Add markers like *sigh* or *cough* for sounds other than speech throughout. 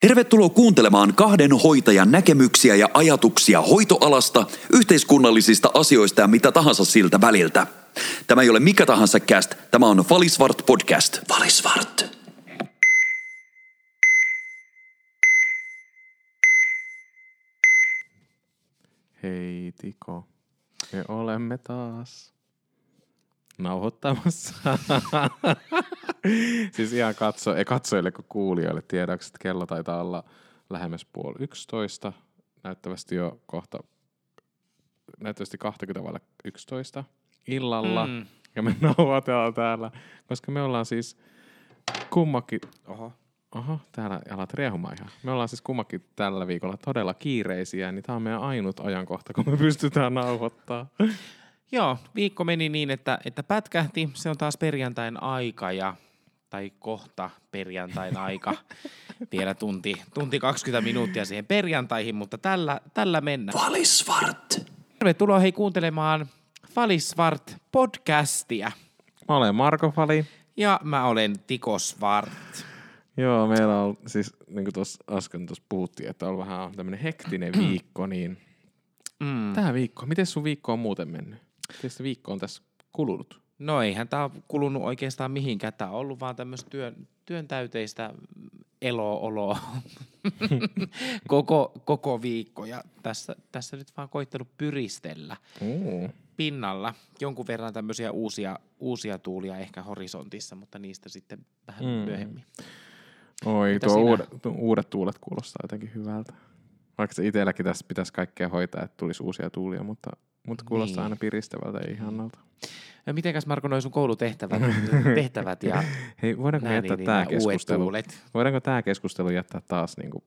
Tervetuloa kuuntelemaan kahden hoitajan näkemyksiä ja ajatuksia hoitoalasta, yhteiskunnallisista asioista ja mitä tahansa siltä väliltä. Tämä ei ole mikä tahansa cast, tämä on Valisvart podcast. Valisvart. Hei Tiko, me olemme taas nauhoittamassa. *laughs* siis ihan katso, ei katsojille kuin kuulijoille tiedäks, että kello taitaa olla lähemmäs puoli yksitoista. Näyttävästi jo kohta, näyttävästi 20 vaille 11 illalla. Mm. Ja me *laughs* nauhoitellaan täällä, koska me ollaan siis kummakin... Oho. Oho, täällä alat riehumaan ihan. Me ollaan siis kummakin tällä viikolla todella kiireisiä, niin tämä on meidän ainut ajankohta, kun me pystytään nauhoittaa. Joo, viikko meni niin, että, että pätkähti. Se on taas perjantain aika ja tai kohta perjantain aika. *laughs* Vielä tunti, tunti 20 minuuttia siihen perjantaihin, mutta tällä, tällä mennään. Valisvart. Tervetuloa hei kuuntelemaan Falisvart podcastia. Mä olen Marko Fali. Ja mä olen Tiko Svart. Joo, meillä on siis, niin kuin tuossa äsken tuossa puhuttiin, että on vähän tämmöinen hektinen *clears throat* viikko, niin mm. tähän viikkoon, miten sun viikko on muuten mennyt? Se viikko on tässä kulunut? No eihän tämä ole kulunut oikeastaan mihinkään. Tämä on ollut vaan tämmöistä työn, työntäyteistä elo-oloa *laughs* koko, koko viikko. Ja tässä, tässä nyt vaan koittanut pyristellä Mm. pinnalla. Jonkun verran tämmöisiä uusia, uusia tuulia ehkä horisontissa, mutta niistä sitten vähän mm. myöhemmin. Oi, Mitä tuo sinä? uudet, tuo uudet tuulet kuulostaa jotenkin hyvältä. Vaikka se itselläkin tässä pitäisi kaikkea hoitaa, että tulisi uusia tuulia, mutta, mutta kuulostaa Niin. aina piristävältä ja ihanalta. Ja mitenkäs Marko noi sun koulutehtävät *laughs* tehtävät ja *laughs* Hei, voidaanko nää, jättää niin, tämä uudet keskustelu? Voidaanko tämä keskustelu jättää taas niinku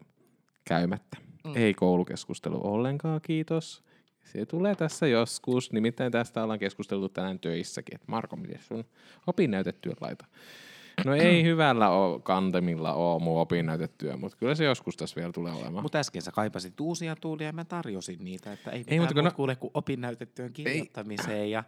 käymättä? Mm. Ei koulukeskustelu ollenkaan, kiitos. Se tulee tässä joskus. Nimittäin tästä ollaan keskusteltu tänään töissäkin. Että Marko, miten sun opinnäytetyö laita? No ei hyvällä oo, kantemilla oo mun opinnäytetyö, mutta kyllä se joskus tässä vielä tulee olemaan. Mutta äsken sä kaipasit uusia tuulia ja mä tarjosin niitä, että ei, Ei, mitään mutta kun no- kuule kuin opinnäytetyön kirjoittamiseen ja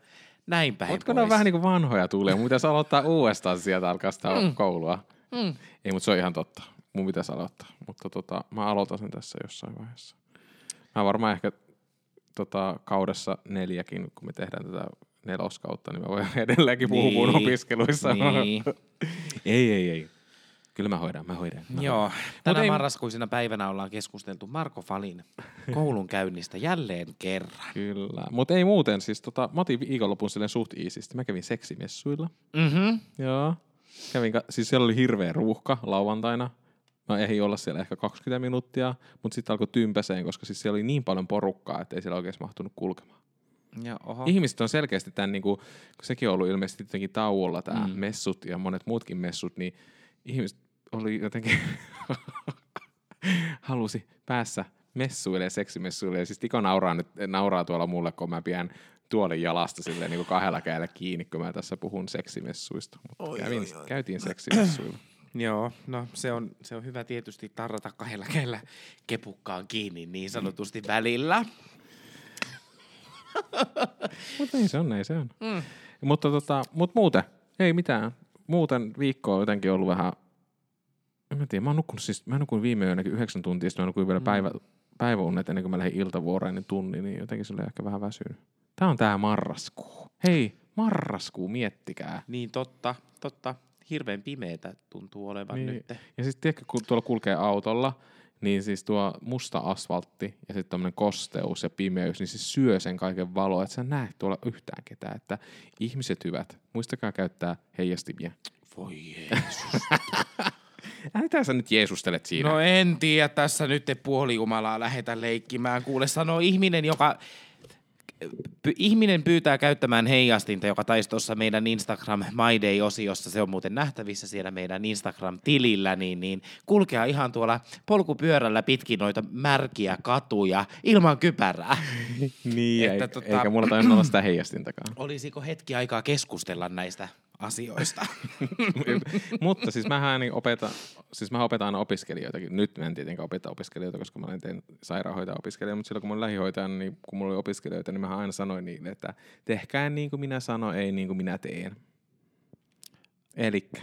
näin päin Ootko ne on vähän niin kuin vanhoja tuulia? Mun pitäisi aloittaa uudestaan sieltä alkaa sitä Mm. koulua. Mm. Ei, mutta se on ihan totta. Mun pitäisi aloittaa. Mutta tota, mä aloitan sen tässä jossain vaiheessa. Mä varmaan ehkä tota, kaudessa neljäkin, kun me tehdään tätä neloskautta, niin mä voin *laughs* edelleenkin puhua mun Niin. opiskeluissa. Niin. *laughs* ei, ei, ei. Kyllä mä hoidan, mä hoidan. Mä *laughs* Joo, tänä ei- marraskuisena päivänä ollaan keskusteltu Marko Falin koulun käynnistä jälleen kerran. Kyllä. Mutta ei muuten, siis tota, mä otin viikonlopun silleen suht iisisti. Mä kävin seksimessuilla. Mm-hmm. Joo. Kävin, ka- siis siellä oli hirveä ruuhka lauantaina. Mä ehdin olla siellä ehkä 20 minuuttia, mutta sitten alkoi tympäseen, koska siis siellä oli niin paljon porukkaa, että ei siellä oikeasti mahtunut kulkemaan. Ja oho. Ihmiset on selkeästi tämän, niin kuin, kun sekin on ollut ilmeisesti jotenkin tauolla, tämä Mm. messut ja monet muutkin messut, niin ihmiset oli jotenkin, *laughs* halusi päässä messuille ja seksimessuille. Ja siis Tiko nauraa, nyt, nauraa tuolla mulle, kun mä pidän tuolin jalasta silleen niin kuin kahdella kädellä kiinni, kun mä tässä puhun seksimessuista. Mutta Oi, kävin, oi, oi. käytiin seksimessuilla. *clears throat* Joo, no se on, se on hyvä tietysti tarrata kahdella kädellä kepukkaan kiinni niin sanotusti välillä. Mutta ei se on, ei se on. Mm. Mutta tota, mut muuten, ei mitään. Muuten viikko on jotenkin ollut vähän, en mä tiedä, mä oon nukkunut siis, mä nukuin viime yönäkin yhdeksän tuntia, sitten mä nukuin vielä Mm. päivä, päiväunet ennen kuin mä lähdin iltavuoreen niin tunnin, niin jotenkin se oli ehkä vähän väsynyt. Tää on tää marraskuu. Hei, marraskuu, miettikää. Niin totta, totta. Hirveän pimeetä tuntuu olevan Niin. nyt. Ja siis tiedätkö, kun tuolla kulkee autolla, niin siis tuo musta asfaltti ja sitten tämmöinen kosteus ja pimeys, niin siis syö sen kaiken valoa, että sä näet tuolla yhtään ketään. Että ihmiset hyvät, muistakaa käyttää heijastimia. Voi Jeesus. *laughs* Mitä sä nyt jeesustelet siinä? No en tiedä, tässä nyt te puolijumalaa lähetä leikkimään. Kuule, sanoo ihminen, joka... Ihminen pyytää käyttämään heijastinta, joka taisi tuossa meidän Instagram My Day-osiossa, se on muuten nähtävissä siellä meidän Instagram-tilillä, niin, niin kulkea ihan tuolla polkupyörällä pitkin noita märkiä katuja ilman kypärää. *laughs* niin, että että, tota- eikä mulla tainnut olla sitä heijastintakaan. *clears throat* Olisiko hetki aikaa keskustella näistä asioista? *laughs* Mutta siis mähän niin opetan, siis mä opetan aina opiskelijoitakin. Nyt mä en tietenkään opeta opiskelijoita, koska mä olen tein sairaanhoitaja opiskelija, mutta silloin kun mä olin lähihoitaja, niin kun mulla oli opiskelijoita, niin mä aina sanoin niille, että tehkää niin kuin minä sanon, ei niin kuin minä teen. Elikkä,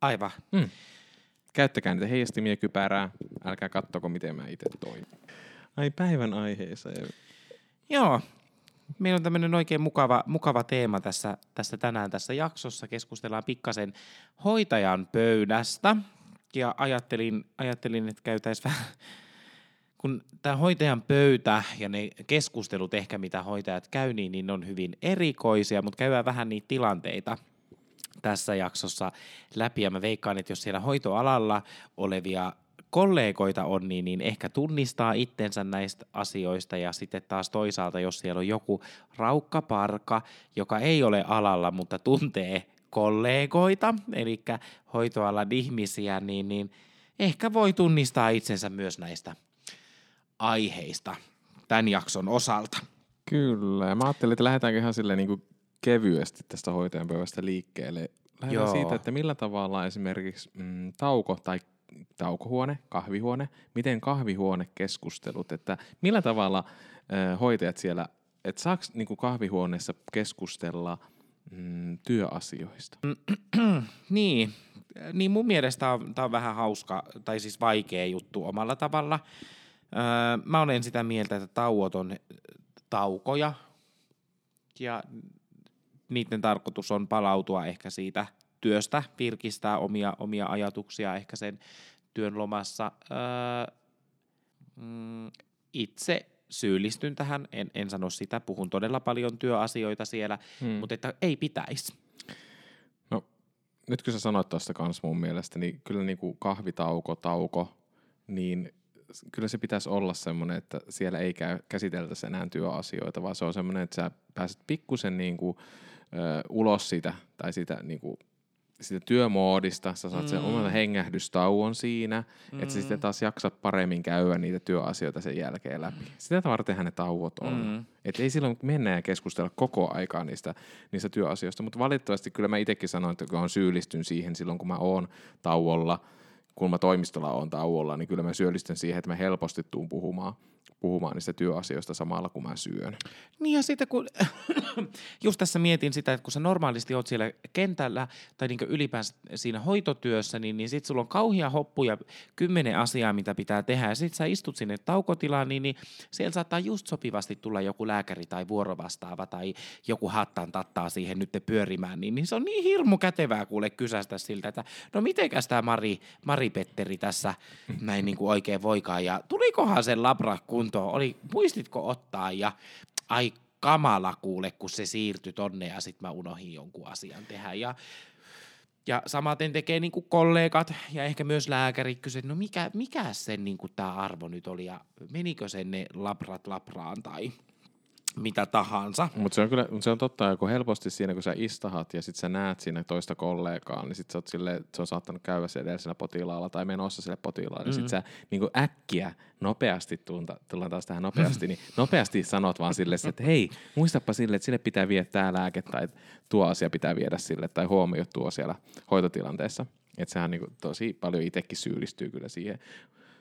Aivan. Mm. käyttäkää niitä heijastimia kypärää, älkää kattoko miten mä itse toimin. Ai päivän aiheeseen. Joo, meillä on tämmöinen oikein mukava, mukava teema tässä, tässä tänään tässä jaksossa. Keskustellaan pikkasen hoitajan pöydästä ja ajattelin, ajattelin että käytäisiin vähän kun tämä hoitajan pöytä ja ne keskustelut ehkä, mitä hoitajat käy, niin, niin on hyvin erikoisia, mutta käydään vähän niitä tilanteita tässä jaksossa läpi. Ja mä veikkaan, että jos siellä hoitoalalla olevia kollegoita on, niin, niin ehkä tunnistaa itsensä näistä asioista ja sitten taas toisaalta, jos siellä on joku raukkaparka, joka ei ole alalla, mutta tuntee kollegoita, eli hoitoalan ihmisiä, niin, niin ehkä voi tunnistaa itsensä myös näistä aiheista tämän jakson osalta. Kyllä, ja mä ajattelin, että lähdetäänkö ihan silleen niin kuin kevyesti tästä hoitajan pöydästä liikkeelle. Lähdetään Joo. siitä, että millä tavalla esimerkiksi mm, tauko tai taukohuone, kahvihuone, miten kahvihuonekeskustelut, että millä tavalla hoitajat siellä, että saako niin kahvihuoneessa keskustella mm, työasioista? *clears throat* Niin, niin mun mielestä tämä on vähän hauska, tai siis vaikea juttu omalla tavalla. Öö, mä olen sitä mieltä, että tauot on taukoja, ja niiden tarkoitus on palautua ehkä siitä työstä, virkistää omia, omia ajatuksia ehkä sen työn lomassa. Öö, mm, itse syyllistyn tähän, en, en sano sitä, puhun todella paljon työasioita siellä, hmm. mutta että ei pitäisi. No, nyt kun sä sanoit tuosta kanssa mun mielestä, niin kyllä niin kuin kahvitauko, tauko, niin kyllä se pitäisi olla semmoinen, että siellä ei käy, käsiteltäisi enää työasioita, vaan se on semmoinen, että sä pääset pikkusen niin kuin, ö, ulos siitä, tai siitä, niin kuin, siitä työmoodista, sä saat mm. sen oman hengähdystauon siinä, mm. että sä sitten taas jaksat paremmin käydä niitä työasioita sen jälkeen läpi. Sitä vartenhan ne tauot on. Mm. Että ei silloin mennä ja keskustella koko aikaa niistä, niistä työasioista, mutta valitettavasti kyllä mä itsekin sanoin, että kun on syyllistyn siihen silloin, kun mä oon tauolla, kun mä toimistolla on tauolla, niin kyllä mä syyllistyn siihen, että mä helposti tuun puhumaan, puhumaan niistä työasioista samalla, kun mä syön. Niin ja sitten kun, *clears throat* just tässä mietin sitä, että kun sä normaalisti oot siellä kentällä tai niin ylipäänsä siinä hoitotyössä, niin, niin sit sulla on kauhia hoppu ja kymmenen asiaa, mitä pitää tehdä. Ja sit sä istut sinne taukotilaan, niin, niin siellä saattaa just sopivasti tulla joku lääkäri tai vuorovastaava tai joku hattaan tattaa siihen nyt pyörimään, niin, niin se on niin hirmu kätevää kuule kysästä siltä, että no mitenkäs tämä Mari, Mari Petteri tässä näin niin kuin oikein voikaan ja tulikohan sen labra kuntoon, oli, muistitko ottaa ja ai kamala kuule, kun se siirtyi tonne ja sitten mä unohdin jonkun asian tehdä. Ja, ja samaten tekee niin kuin kollegat ja ehkä myös lääkärit kysyvät, no mikä, mikä sen niin kuin tämä arvo nyt oli ja menikö sen ne labrat labraan tai mitä tahansa. Mutta se on kyllä, se on totta, kun helposti siinä, kun sä istahat ja sit sä näet siinä toista kollegaa, niin sit sä oot sille, se on saattanut käydä siellä edellisellä potilaalla tai menossa sille potilaalle, mm-hmm. niin sit sä niin äkkiä, nopeasti, tulta, tullaan taas tähän nopeasti, niin *laughs* nopeasti sanot vaan sille, että hei, muistapa sille, että sille pitää viedä tämä lääke tai tuo asia pitää viedä sille tai huomio tuo siellä hoitotilanteessa. Että sehän niin tosi paljon itsekin syyllistyy kyllä siihen.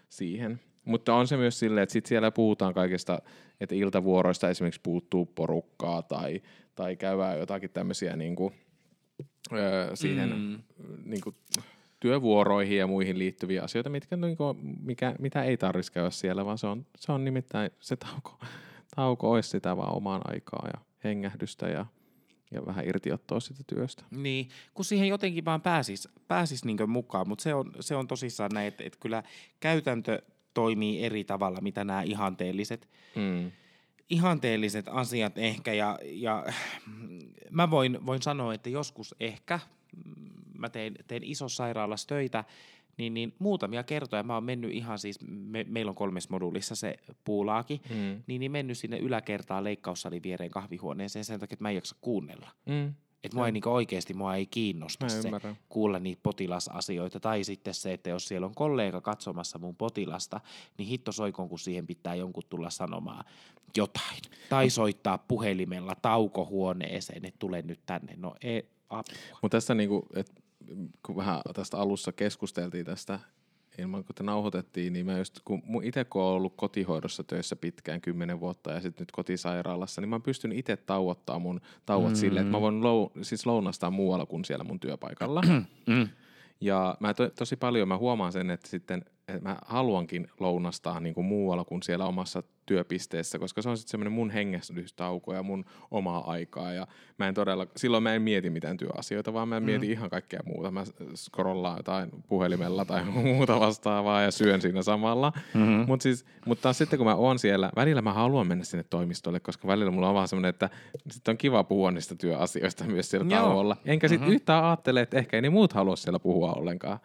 siihen. Mutta on se myös silleen, että sit siellä puhutaan kaikesta, että iltavuoroista esimerkiksi puuttuu porukkaa tai, tai käydään jotakin tämmöisiä niin kuin, öö, siihen mm. niin kuin, työvuoroihin ja muihin liittyviä asioita, mitkä, niin kuin, mikä, mitä ei tarvitsisi käydä siellä, vaan se on, se on nimittäin se tauko, tauko olisi sitä vaan omaan aikaa ja hengähdystä ja ja vähän irtiottoa sitä työstä. Niin, kun siihen jotenkin vaan pääsis, pääsis niin mukaan, mutta se on, se on tosissaan näin, että, että kyllä käytäntö toimii eri tavalla, mitä nämä ihanteelliset, mm. ihanteelliset asiat ehkä. Ja, ja mä voin, voin sanoa, että joskus ehkä, mä tein, tein isossa sairaalassa töitä, niin, niin muutamia kertoja mä oon mennyt ihan siis, me, meillä on kolmes moduulissa se puulaaki, mm. niin, niin mennyt sinne yläkertaan leikkaussalin viereen kahvihuoneeseen sen takia, että mä en jaksa kuunnella. Mm. Että mua ei niinku oikeasti mua ei kiinnosta se kuulla niitä potilasasioita. Tai sitten se, että jos siellä on kollega katsomassa mun potilasta, niin hitto soikoon, kun siihen pitää jonkun tulla sanomaan jotain. Tai soittaa puhelimella taukohuoneeseen, että tule nyt tänne. No ei, apua. Mutta tässä niinku, et, kun vähän tästä alussa keskusteltiin tästä ilman kun te nauhoitettiin, niin mä just, kun itse kun olen ollut kotihoidossa töissä pitkään, kymmenen vuotta ja sitten nyt kotisairaalassa, niin mä pystyn itse tauottaa mun tauot mm. silleen, että mä voin lou, siis lounastaa muualla kuin siellä mun työpaikalla. *clears throat* mm. Ja mä to, tosi paljon mä huomaan sen, että sitten että mä haluankin lounastaa niin kuin muualla kuin siellä omassa työpisteessä, koska se on sitten semmoinen mun hengästystauko ja mun omaa aikaa. Ja mä en todella, silloin mä en mieti mitään työasioita, vaan mä mm. mietin ihan kaikkea muuta. Mä scrollaan jotain puhelimella tai *laughs* muuta vastaavaa ja syön siinä samalla. Mm-hmm. Mutta siis, mut taas sitten kun mä oon siellä, välillä mä haluan mennä sinne toimistolle, koska välillä mulla on vaan semmoinen, että sitten on kiva puhua niistä työasioista *laughs* myös siellä Joo. tauolla. Enkä sitten mm-hmm. yhtään ajattele, että ehkä ei ne muut halua siellä puhua ollenkaan.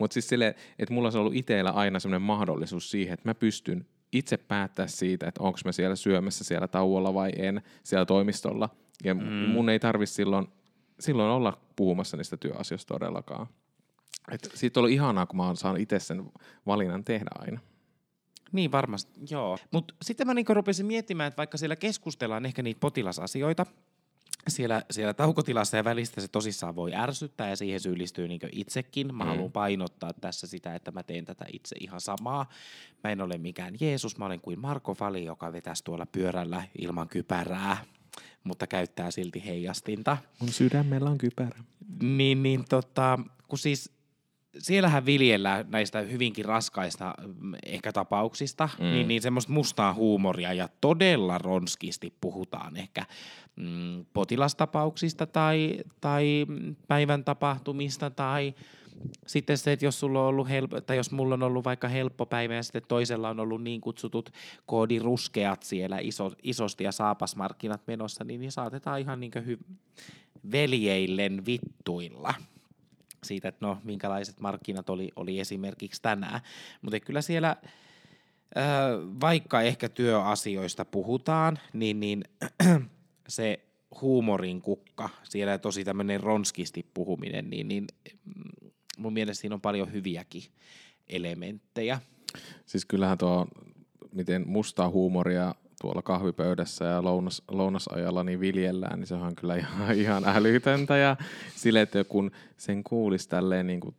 Mutta siis sille, että mulla on ollut itsellä aina semmoinen mahdollisuus siihen, että mä pystyn itse päättää siitä, että onko mä siellä syömässä siellä tauolla vai en siellä toimistolla. Ja mm. mun ei tarvi silloin, silloin olla puhumassa niistä työasioista todellakaan. Et siitä on ollut ihanaa, kun mä oon saanut itse sen valinnan tehdä aina. Niin varmasti, joo. Mutta sitten mä niinku rupesin miettimään, että vaikka siellä keskustellaan ehkä niitä potilasasioita, siellä, siellä taukotilassa ja välistä se tosissaan voi ärsyttää ja siihen syyllistyy niin itsekin. Mä mm. haluan painottaa tässä sitä, että mä teen tätä itse ihan samaa. Mä en ole mikään Jeesus, mä olen kuin Marko Vali, joka vetäisi tuolla pyörällä ilman kypärää, mutta käyttää silti heijastinta. Mun sydämellä on kypärä. Niin, niin tota, kun siis siellähän viljellään näistä hyvinkin raskaista mm, ehkä tapauksista, mm. niin, niin semmoista mustaa huumoria ja todella ronskisti puhutaan ehkä mm, potilastapauksista tai, tai päivän tapahtumista tai sitten se, että jos, sulla on ollut helppo, tai jos mulla on ollut vaikka helppo päivä ja sitten toisella on ollut niin kutsutut koodiruskeat siellä iso, isosti ja saapasmarkkinat menossa, niin, niin saatetaan ihan niin hy- veljeillen vittuilla siitä, että no minkälaiset markkinat oli, oli esimerkiksi tänään. Mutta kyllä siellä, vaikka ehkä työasioista puhutaan, niin, niin *clears throat* se huumorin kukka, siellä tosi tämmöinen ronskisti puhuminen, niin, niin mm, mun mielestä siinä on paljon hyviäkin elementtejä. Siis kyllähän tuo, miten mustaa huumoria tuolla kahvipöydässä ja lounas, lounasajalla niin viljellään, niin se on kyllä ihan, *laughs* ihan älytöntä. Ja sille, että kun sen kuulisi tälleen niin kuin,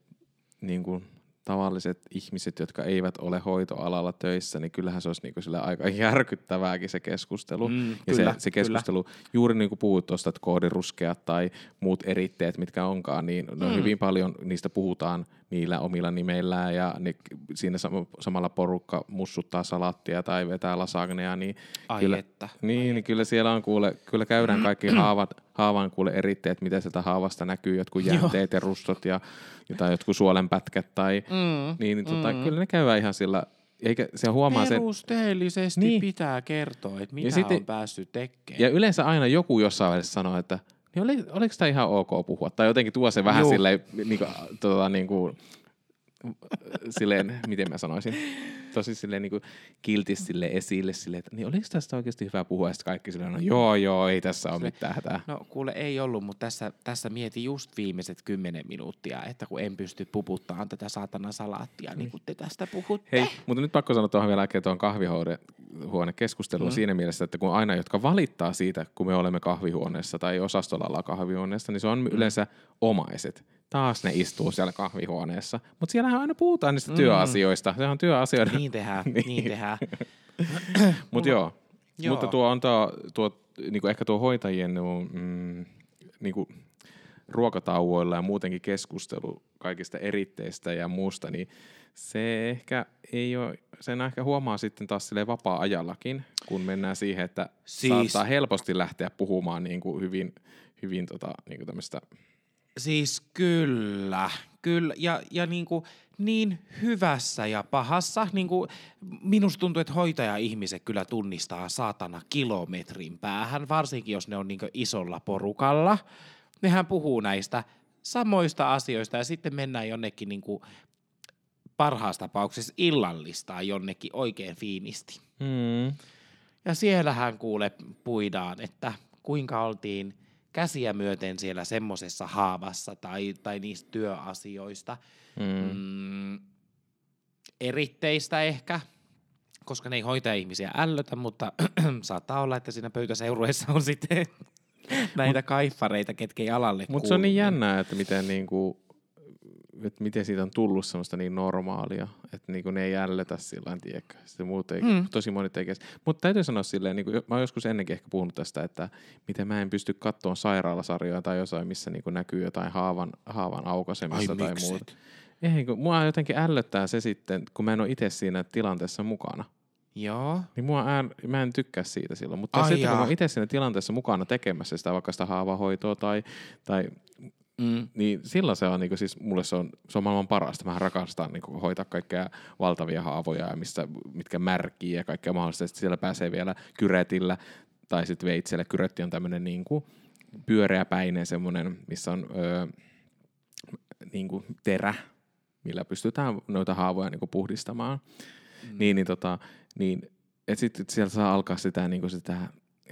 niin kuin tavalliset ihmiset, jotka eivät ole hoitoalalla töissä, niin kyllähän se olisi niin kuin aika *laughs* järkyttävääkin se keskustelu. Mm, ja kyllä, se, se keskustelu, kyllä. juuri niin kuin puhut tuosta, että koodiruskeat tai muut eritteet, mitkä onkaan, niin mm. no hyvin paljon niistä puhutaan niillä omilla nimeillään ja ne, siinä samalla porukka mussuttaa salattia tai vetää lasagnea, niin, Ai kyllä, että. Niin, niin kyllä siellä on kuule, kyllä käydään kaikki haavat, haavan kuule eritteet, miten sieltä haavasta näkyy jotkut jänteet ja rustot ja jotain jotkut suolenpätkät tai mm, niin, niin tota, mm. kyllä ne käydään ihan sillä eikä se huomaa sen... Perusteellisesti niin. pitää kertoa, että mitä ja sitten, on päässyt tekemään. Ja yleensä aina joku jossain vaiheessa sanoo, että niin oli, oliko tämä ihan ok puhua? Tai jotenkin tuo se vähän silleen, niin kuin, tota, niin kuin, silleen, miten mä sanoisin, tosi silleen niin kiltis sille esille sille, että niin oliko tästä oikeasti hyvä puhua, ja kaikki silleen, no joo joo, ei tässä ole mitään hätää. No kuule, ei ollut, mutta tässä, tässä mieti just viimeiset kymmenen minuuttia, että kun en pysty puputtamaan tätä saatana salaattia, niin kuin te tästä puhutte. Hei, mutta nyt pakko sanoa tuohon vielä äkkiä tuohon kahvihuonekeskusteluun mm. siinä mielessä, että kun aina, jotka valittaa siitä, kun me olemme kahvihuoneessa tai osastolla ollaan kahvihuoneessa, niin se on mm. yleensä omaiset taas ne istuu siellä kahvihuoneessa. Mutta siellähän aina puhutaan niistä mm. työasioista. Se on työasioita. Niin tehdään, *laughs* niin, niin tehdään. *clears throat* Mutta joo. joo. Mutta tuo on tuo, tuo niinku ehkä tuo hoitajien mm, niinku, ruokatauoilla ja muutenkin keskustelu kaikista eritteistä ja muusta, niin se ehkä ei ole, sen ehkä huomaa sitten taas sille vapaa-ajallakin, kun mennään siihen, että siis... saattaa helposti lähteä puhumaan niin kuin hyvin, hyvin tota, niin kuin tämmöistä Siis kyllä, kyllä. Ja, ja niin, kuin, niin hyvässä ja pahassa. Niin kuin, minusta tuntuu, että hoitaja-ihmiset kyllä tunnistaa saatana kilometrin päähän, varsinkin jos ne on niin isolla porukalla. Nehän puhuu näistä samoista asioista ja sitten mennään jonnekin niin kuin parhaassa tapauksessa illallistaa jonnekin oikein fiinisti. Mm. Ja siellähän kuule puidaan, että kuinka oltiin – käsiä myöten siellä semmoisessa haavassa tai, tai niistä työasioista. Mm. Mm, eritteistä ehkä, koska ne ei hoita ihmisiä ällötä, mutta *clears throat* saattaa olla, että siinä pöytäseurueessa on sitten *laughs* näitä kaiffareita, ketkä ei alalle Mutta se on niin jännää, että miten niinku että miten siitä on tullut semmoista niin normaalia, että niinku ne ei ällötä sillä tiedäkö. Sitten muut ei, Mm. tosi moni tekee. Mutta täytyy sanoa silleen, niin kuin, mä oon joskus ennenkin ehkä puhunut tästä, että miten mä en pysty katsoa sairaalasarjoja tai jossain, missä niinku näkyy jotain haavan, haavan aukaisemista tai muuta. Ei, kun mua jotenkin ällöttää se sitten, kun mä en ole itse siinä tilanteessa mukana. Joo. Niin mua ään, mä en tykkää siitä silloin, mutta Ai sitten kun mä itse siinä tilanteessa mukana tekemässä sitä vaikka sitä haavahoitoa tai, tai Mm. niin silloin se on, niinku, siis mulle se on, se on maailman parasta. Mä rakastan niinku, hoitaa kaikkea valtavia haavoja, ja missä, mitkä märkii ja kaikkea mahdollista. Sitten siellä pääsee vielä kyretillä tai sitten veitsellä. Kyretti on tämmöinen niinku, pyöreäpäinen semmoinen, missä on öö, niinku, terä, millä pystytään noita haavoja niinku, puhdistamaan. Mm. Niin, niin, tota, niin että sitten sieltä saa alkaa sitä, niinku, sitä,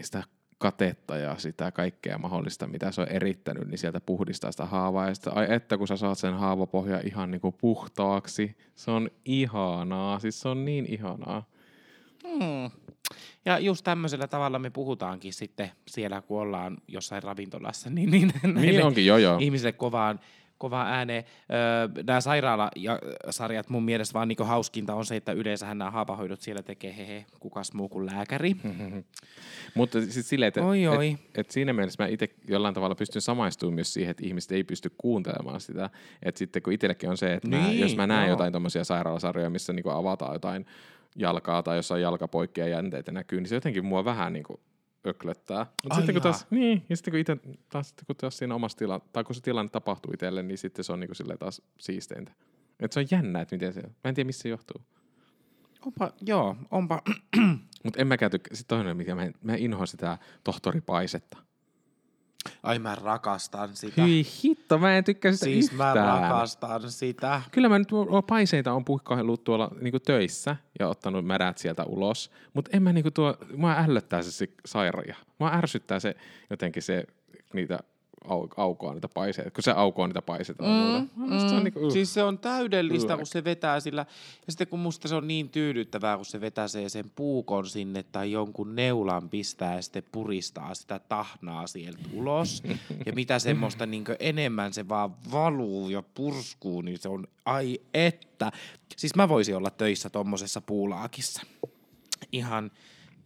sitä katetta ja sitä kaikkea mahdollista, mitä se on erittänyt, niin sieltä puhdistaa sitä haavaa. Ja sitten, ai että kun sä saat sen haavapohja ihan niinku puhtaaksi, se on ihanaa. Siis se on niin ihanaa. Mm. Ja just tämmöisellä tavalla me puhutaankin sitten siellä, kun ollaan jossain ravintolassa, niin, niin, Niin näille onkin, joo joo. ihmisille kovaan, kovaan ääneen. Öö, nämä sairaalasarjat mun mielestä vaan niinku hauskinta on se, että yleensähän nämä haavahoidot siellä tekee hehe, kukas muu kuin lääkäri. *laughs* Mutta siis silleen, että Oi, oi. Et, et siinä mielessä mä itse jollain tavalla pystyn samaistumaan myös siihen, että ihmiset ei pysty kuuntelemaan sitä. Että sitten kun itsellekin on se, että mä, Niin, jos mä näen joo. jotain tommosia sairaalasarjoja, missä niinku avataan jotain jalkaa tai jossain jalkapoikkia jänteitä näkyy, niin se jotenkin mua vähän niinku öklöttää. Mutta sitten kun taas, niin, ja sitten kun itse, taas sitten kun taas siinä omassa tila, tai kun se tilanne tapahtuu itselle, niin sitten se on niinku silleen taas siisteintä. Et se on jännä, että miten se. Mä en tiedä, missä se johtuu. Onpa, joo, onpa. Mutta en mäkään tykkää. Sitten toinen, mikä mä, en- mä inhoan sitä tohtori Paisetta. Ai mä rakastan sitä. Hyi hitto, mä en tykkää sitä siis yhtään. mä rakastan sitä. Kyllä mä nyt paiseita on puhkaillut tuolla niinku töissä ja ottanut märät sieltä ulos, mutta en mä niinku tuo, mua ällöttää se, se sairaja. Mua ärsyttää se jotenkin se, niitä au, aukoa niitä paiseita, kun se aukoo niitä paiseita mm. Mm, se on niinku, uh. Siis se on täydellistä, kun se vetää sillä. Ja sitten kun musta se on niin tyydyttävää, kun se vetäsee sen puukon sinne tai jonkun neulan pistää ja sitten puristaa sitä tahnaa sieltä ulos. *laughs* ja mitä semmoista niin enemmän se vaan valuu ja purskuu, niin se on ai että. Siis mä voisin olla töissä tommosessa puulaakissa. Ihan,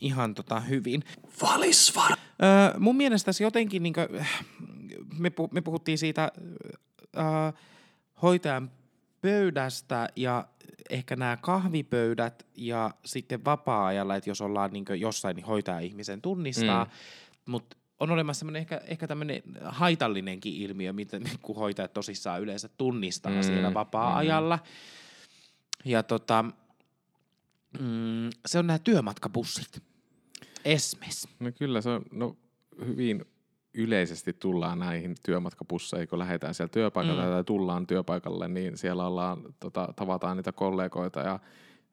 ihan tota hyvin. Valisvar. Öö, mun mielestä se jotenkin, niin kuin, me, pu, me puhuttiin siitä öö, hoitajan pöydästä ja ehkä nämä kahvipöydät ja sitten vapaa-ajalla, että jos ollaan niin jossain, niin hoitaja-ihmisen tunnistaa, mm. mutta on olemassa semmoinen ehkä, ehkä tämmöinen haitallinenkin ilmiö, miten niin hoitajat tosissaan yleensä tunnistaa mm. siellä vapaa-ajalla. Ja tota, mm, se on nämä työmatkabussit. Esmes. No kyllä se on, no hyvin yleisesti tullaan näihin työmatkabusseihin, kun lähdetään siellä työpaikalle mm. tai tullaan työpaikalle, niin siellä ollaan, tota, tavataan niitä kollegoita ja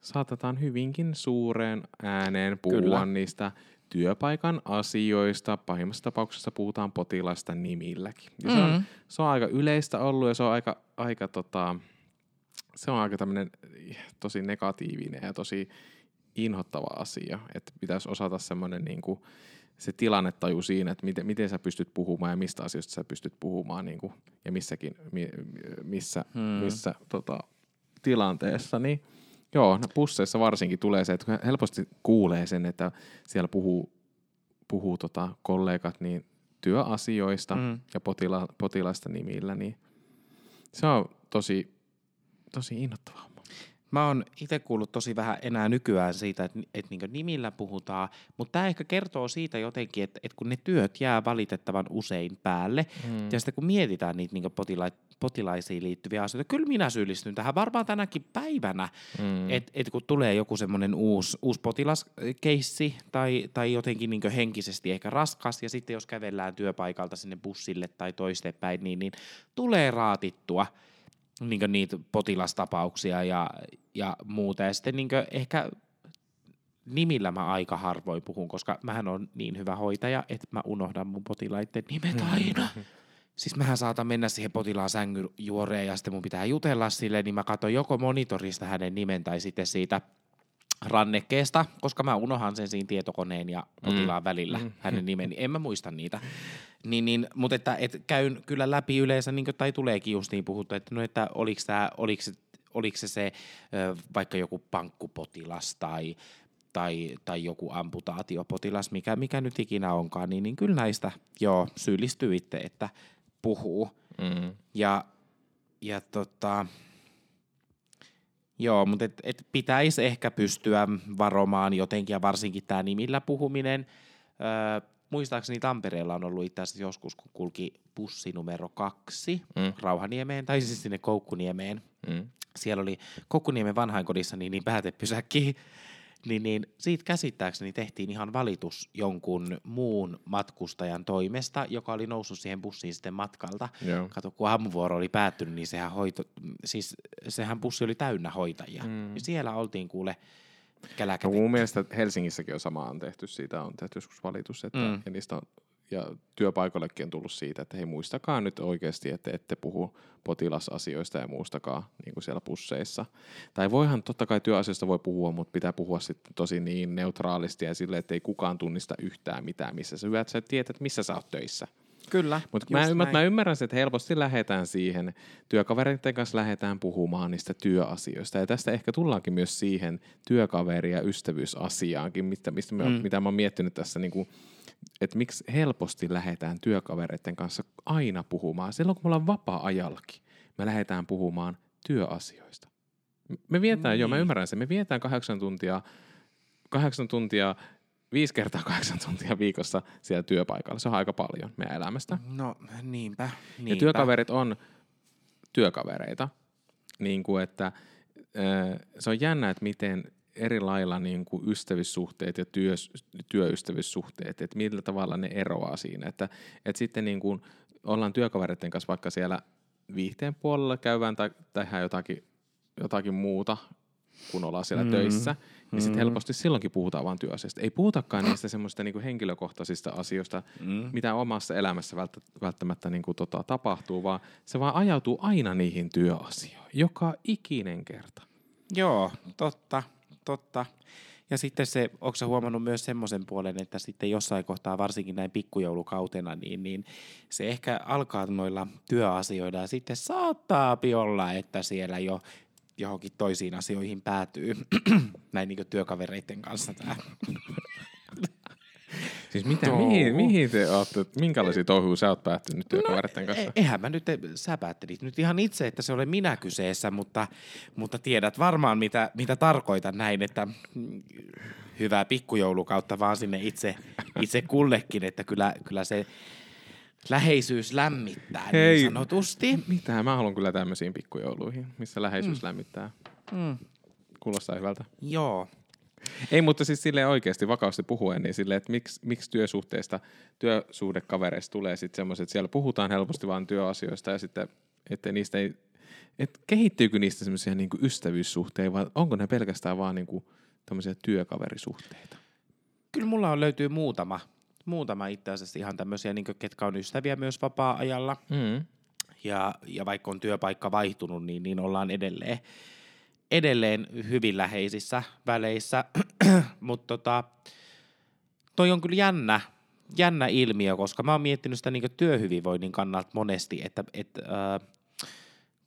saatetaan hyvinkin suureen ääneen puhua Kyllä. niistä työpaikan asioista. Pahimmassa tapauksessa puhutaan potilasta nimilläkin. Ja se, on, Mm. se on aika yleistä ollut ja se on aika, aika tota, se on aika tämmöinen tosi negatiivinen ja tosi inhottava asia, että pitäisi osata semmoinen niin kuin, se tilannetaju siinä, että miten, miten sä pystyt puhumaan ja mistä asioista sä pystyt puhumaan niin kuin, ja missäkin, mi, missä, hmm. missä tota, tilanteessa, niin joo, no busseissa varsinkin tulee se, että helposti kuulee sen, että siellä puhuu, puhuu tota, kollegat niin työasioista Mm. mm. ja potila, potilaista nimillä, niin se on tosi, tosi innoittavaa. Mä oon itse kuullut tosi vähän enää nykyään siitä, että, että niin nimillä puhutaan, mutta tämä ehkä kertoo siitä jotenkin, että, että kun ne työt jää valitettavan usein päälle, mm. ja sitten kun mietitään niitä niin potila- potilaisiin liittyviä asioita, kyllä minä syyllistyn tähän varmaan tänäkin päivänä, mm. että et kun tulee joku semmoinen uusi, uusi potilaskeissi tai, tai jotenkin niin henkisesti ehkä raskas, ja sitten jos kävellään työpaikalta sinne bussille tai toistepäin, niin, niin tulee raatittua niin niitä potilastapauksia ja, ja muuta. Ja sitten niin ehkä nimillä mä aika harvoin puhun, koska mähän on niin hyvä hoitaja, että mä unohdan mun potilaiden nimet aina. *laughs* Siis mähän saatan mennä siihen potilaan sängyn juoreen ja sitten mun pitää jutella sille, niin mä katson joko monitorista hänen nimen tai sitten siitä rannekkeesta, koska mä unohan sen siinä tietokoneen ja potilaan välillä hänen nimen, niin en mä muista niitä. *laughs* Niin, niin, mutta että, et käyn kyllä läpi yleensä, niin kuin, tai tuleekin just niin puhuttu, että, no, että oliko, tämä, oliko, se, oliko se, se vaikka joku pankkupotilas tai, tai, tai joku amputaatiopotilas, mikä, mikä nyt ikinä onkaan, niin, niin kyllä näistä joo, syyllistyy itse, että puhuu. Mm. Ja, ja tota, joo, mutta et, et pitäisi ehkä pystyä varomaan jotenkin, ja varsinkin tämä nimillä puhuminen. Öö, muistaakseni Tampereella on ollut itse asiassa joskus, kun kulki bussi numero kaksi Mm. Rauhaniemeen, tai siis sinne Koukkuniemeen. Mm. Siellä oli Koukkuniemen vanhainkodissa niin, niin päätepysäkki, *laughs* niin, niin siitä käsittääkseni tehtiin ihan valitus jonkun muun matkustajan toimesta, joka oli noussut siihen bussiin sitten matkalta. Joo. Kato, kun aamuvuoro oli päättynyt, niin sehän, hoito, siis sehän bussi oli täynnä hoitajia. Mm. Siellä oltiin kuule No, käläkätetty. mun mielestä Helsingissäkin on samaan tehty siitä, on tehty joskus valitus, että Mm. ja niistä on, ja työpaikoillekin on tullut siitä, että hei muistakaa nyt oikeasti, että ette puhu potilasasioista ja muustakaan niin kuin siellä busseissa. Tai voihan totta kai työasioista voi puhua, mutta pitää puhua sitten tosi niin neutraalisti ja silleen, että ei kukaan tunnista yhtään mitään, missä sä hyvät, sä tiedät, että missä sä oot töissä. Kyllä, Mutta mä, ymmär, mä ymmärrän että helposti lähdetään siihen, työkavereiden kanssa lähdetään puhumaan niistä työasioista. Ja tästä ehkä tullaankin myös siihen työkaveri- ja ystävyysasiaankin, mistä, mistä mä, Mm. mitä mä oon miettinyt tässä, niin kuin, että miksi helposti lähdetään työkavereiden kanssa aina puhumaan. Silloin kun me ollaan vapaa-ajallakin, me lähdetään puhumaan työasioista. Me vietään, niin. joo, mä Niin. ymmärrän sen, me vietään kahdeksan tuntia, kahdeksan tuntia, viisi kertaa kahdeksan tuntia viikossa siellä työpaikalla. Se on aika paljon meidän elämästä. No niinpä, niinpä. Ja työkaverit on työkavereita. Niin kuin, että se on jännä, että miten eri lailla niin kuin ystävyyssuhteet ja työ, työystävyyssuhteet, että millä tavalla ne eroaa siinä. Että, että sitten niin kuin ollaan työkavereiden kanssa vaikka siellä viihteen puolella käyvään tai tehdään jotakin, jotakin muuta, kun ollaan siellä Mm. Mm. töissä, niin sitten Mm. helposti silloinkin puhutaan vain työasioista. Ei puhutakaan niistä semmoista niin kuin henkilökohtaisista asioista, Mm. mitä omassa elämässä välttä- välttämättä niin kuin tota, tapahtuu, vaan se vaan ajautuu aina niihin työasioihin. Joka ikinen kerta. Joo, totta, totta. Ja sitten se, onko huomannut myös semmoisen puolen, että sitten jossain kohtaa, varsinkin näin pikkujoulukautena, niin, niin se ehkä alkaa noilla työasioilla ja sitten saattaa olla, että siellä jo johonkin toisiin asioihin päätyy *clears throat* näin niin työkavereiden kanssa tämä. *laughs* Siis mitä, Touhu. mihin, mihin te olette, minkälaisia touhuja sä oot päättynyt työkavereiden kanssa? E- eihän mä nyt, sä päättelit nyt ihan itse, että se ole minä kyseessä, mutta, mutta tiedät varmaan mitä, mitä tarkoitan näin, että hyvää pikkujoulukautta vaan sinne itse, itse kullekin, että kyllä, kyllä se läheisyys lämmittää Hei. niin sanotusti. Mitä? Mä haluan kyllä tämmöisiin pikkujouluihin, missä läheisyys mm. lämmittää. Mm. Kuulostaa hyvältä. Joo. Ei, mutta siis silleen oikeasti vakavasti puhuen, niin silleen, että miksi, miksi työsuhteista, työsuhdekavereista tulee sitten semmoiset, että siellä puhutaan helposti vain työasioista ja sitten, että niistä ei, että kehittyykö niistä semmoisia niin ystävyyssuhteita vai onko ne pelkästään vaan niin tämmöisiä työkaverisuhteita? Kyllä mulla on löytyy muutama, muutama itse asiassa ihan tämmöisiä, niin ketkä on ystäviä myös vapaa-ajalla. Mm. ja, ja vaikka on työpaikka vaihtunut, niin, niin ollaan edelleen, edelleen hyvin läheisissä väleissä. *clears throat* Mutta tota, toi on kyllä jännä, jännä ilmiö, koska mä oon miettinyt sitä niin työhyvinvoinnin kannalta monesti, että, että äh,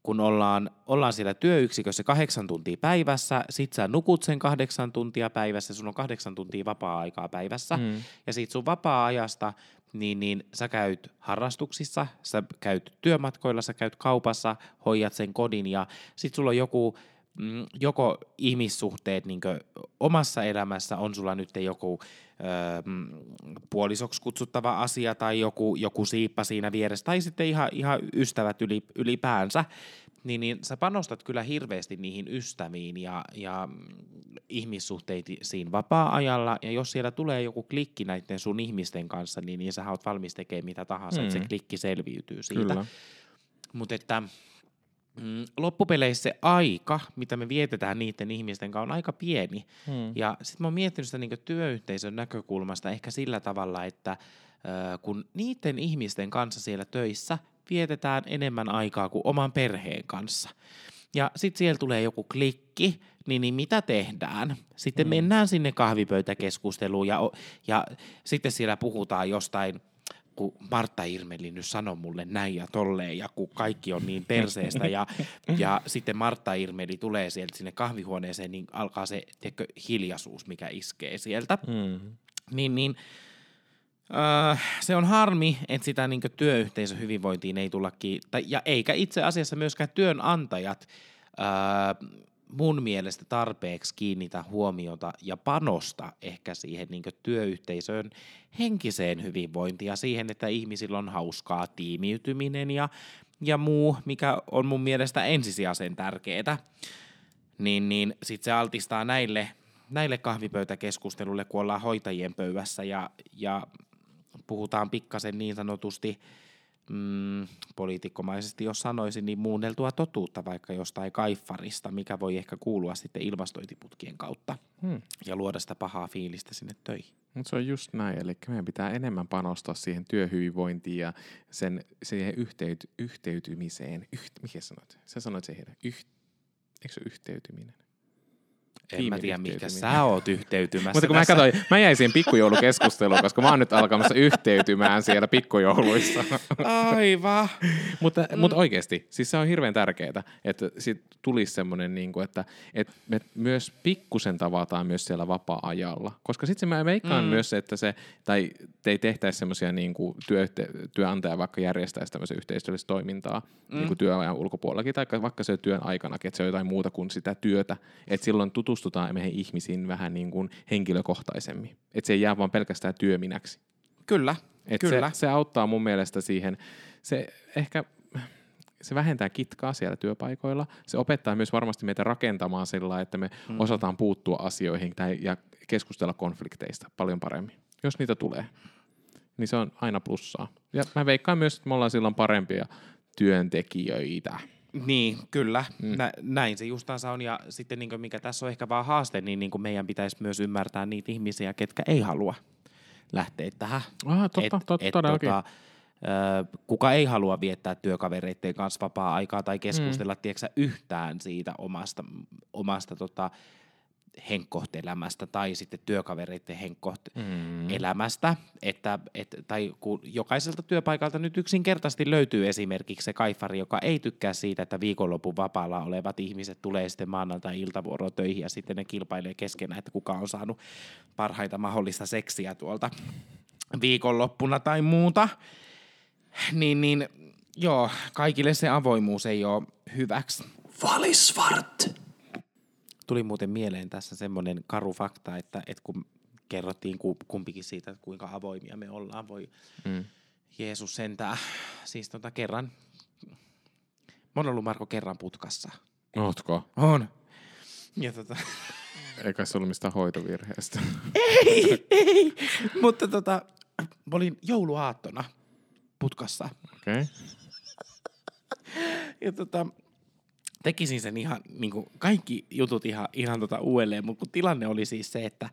kun ollaan, ollaan siellä työyksikössä kahdeksan tuntia päivässä, sit sä nukut sen kahdeksan tuntia päivässä, sun on kahdeksan tuntia vapaa-aikaa päivässä, Mm. ja siitä sun vapaa-ajasta, niin, niin sä käyt harrastuksissa, sä käyt työmatkoilla, sä käyt kaupassa, hoidat sen kodin ja sit sulla on joku, mm, joko ihmissuhteet niin omassa elämässä, on sulla nyt joku öö, mm, puolisoksi kutsuttava asia tai joku, joku siippa siinä vieressä tai sitten ihan, ihan ystävät yli, ylipäänsä, niin, niin sä panostat kyllä hirveästi niihin ystäviin ja, ja ihmissuhteisiin vapaa-ajalla, ja jos siellä tulee joku klikki näiden sun ihmisten kanssa, niin, niin sä oot valmis tekemään mitä tahansa, mm. että se Mm. klikki selviytyy siitä. Mutta että mm, loppupeleissä se aika, mitä me vietetään niiden ihmisten kanssa, on aika pieni. Mm. Ja sitten mä oon miettinyt sitä niinku työyhteisön näkökulmasta ehkä sillä tavalla, että ö, kun niiden ihmisten kanssa siellä töissä vietetään enemmän aikaa kuin oman perheen kanssa. Ja sitten siellä tulee joku klikki, niin, niin mitä tehdään? Sitten mm. mennään sinne kahvipöytäkeskusteluun ja, ja sitten siellä puhutaan jostain kun Martta Irmeli nyt sanoi mulle näin ja tolleen, ja kun kaikki on niin perseestä, ja, *laughs* ja sitten Martta Irmeli tulee sieltä sinne kahvihuoneeseen, niin alkaa se tiedätkö, hiljaisuus, mikä iskee sieltä. Mm. Niin, niin äh, se on harmi, että sitä niin työyhteisön hyvinvointiin ei tulla ki- tai, ja eikä itse asiassa myöskään työnantajat äh, mun mielestä tarpeeksi kiinnitä huomiota ja panosta ehkä siihen niin työyhteisön henkiseen hyvinvointiin ja siihen, että ihmisillä on hauskaa tiimiytyminen ja, ja muu, mikä on mun mielestä ensisijaisen tärkeää. Niin, niin sitten se altistaa näille, näille kahvipöytäkeskustelulle, kun ollaan hoitajien pöydässä ja, ja puhutaan pikkasen niin sanotusti mm, poliitikkomaisesti, jos sanoisin, niin muunneltua totuutta vaikka jostain kaiffarista, mikä voi ehkä kuulua sitten ilmastointiputkien kautta Hmm. ja luoda sitä pahaa fiilistä sinne töihin. Mutta se on just näin, eli meidän pitää enemmän panostaa siihen työhyvinvointiin ja sen, siihen yhteyt, yhteytymiseen. Yht, mikä sanoit? Sä sanoit se heidän. Yht, eikö se yhteytyminen? En mä tiedä, mikä sä oot yhteytymässä Mutta kun mä tässä. katsoin, mä jäin siihen pikkujoulukeskusteluun, koska mä oon nyt alkamassa yhteytymään siellä pikkujouluissa. Aivan. mutta, mm. mutta oikeasti, siis se on hirveän tärkeää, että sit tulisi semmoinen, niin kuin, että, että me myös pikkusen tavataan myös siellä vapaa-ajalla. Koska sitten mä veikkaan mm. myös, että se, tai te ei tehtäisi semmoisia niin kuin työyhte- työnantaja vaikka järjestäisi tämmöisen yhteistyöllistä toimintaa mm. niin kuin työajan ulkopuolellakin, tai vaikka se työn aikanakin, että se on jotain muuta kuin sitä työtä, että silloin tutustutaan meihin ihmisiin vähän niin kuin henkilökohtaisemmin. Että se ei jää vaan pelkästään työminäksi. Kyllä, Et kyllä. Se, se auttaa mun mielestä siihen, se ehkä se vähentää kitkaa siellä työpaikoilla. Se opettaa myös varmasti meitä rakentamaan sillä että me mm. osataan puuttua asioihin tai, ja keskustella konflikteista paljon paremmin, jos niitä tulee. Niin se on aina plussaa. Ja mä veikkaan myös, että me ollaan silloin parempia työntekijöitä. Niin, kyllä. Mm. Nä, näin se justansa on. Ja sitten niin mikä tässä on ehkä vaan haaste, niin, niin meidän pitäisi myös ymmärtää niitä ihmisiä, ketkä ei halua lähteä tähän. Ah, totta, totta, todellakin. tota, kuka ei halua viettää työkavereiden kanssa vapaa-aikaa tai keskustella, mm. tiedätkö, yhtään siitä omasta, omasta tota, henkkohtelämästä tai sitten työkavereiden henkkohtelämästä, mm. että, et, tai kun jokaiselta työpaikalta nyt yksinkertaisesti löytyy esimerkiksi se kaifari, joka ei tykkää siitä, että viikonlopun vapaalla olevat ihmiset tulee sitten maanantai-iltavuoroon töihin ja sitten ne kilpailee keskenään, että kuka on saanut parhaita mahdollista seksiä tuolta viikonloppuna tai muuta, niin, niin joo, kaikille se avoimuus ei ole hyväksi. Valisvart. Tuli muuten mieleen tässä semmoinen karu fakta, että, että kun kerrottiin ku- kumpikin siitä, että kuinka avoimia me ollaan, voi Mm. Jeesus sentää. Siis tota kerran, mä oon ollut Marko kerran putkassa. Ootko? On. Ja tota, Eikä se ollut mistään hoitovirheestä. ei, ei, mutta tota, mä olin jouluaattona putkassa. Okei. Okay. Ja tota, tekisin sen ihan, niin kuin kaikki jutut ihan, ihan tota uudelleen, mutta kun tilanne oli siis se, että,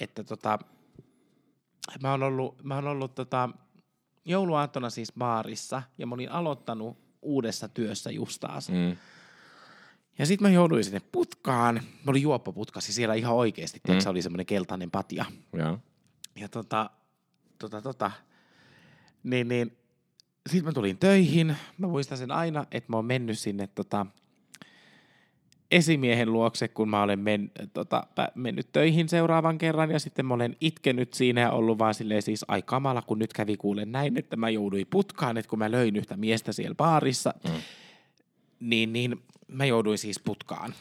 että tota, mä oon ollut, mä oon ollut tota, jouluaattona siis baarissa ja mä olin aloittanut uudessa työssä just taas. Mm. Ja sitten mä jouduin sinne putkaan. Mä olin juoppoputkassa siellä ihan oikeasti, mm. se oli semmoinen keltainen patja. Joo. Ja tota, tota, tota, niin, niin, sitten mä tulin töihin. Mä muistan sen aina, että mä oon mennyt sinne tota, esimiehen luokse, kun mä olen men, tota, mennyt töihin seuraavan kerran ja sitten mä olen itkenyt siinä ja ollut vaan silleen siis ai kamala, kun nyt kävi kuulen näin, että mä jouduin putkaan, että kun mä löin yhtä miestä siellä baarissa, mm. niin, niin mä jouduin siis putkaan.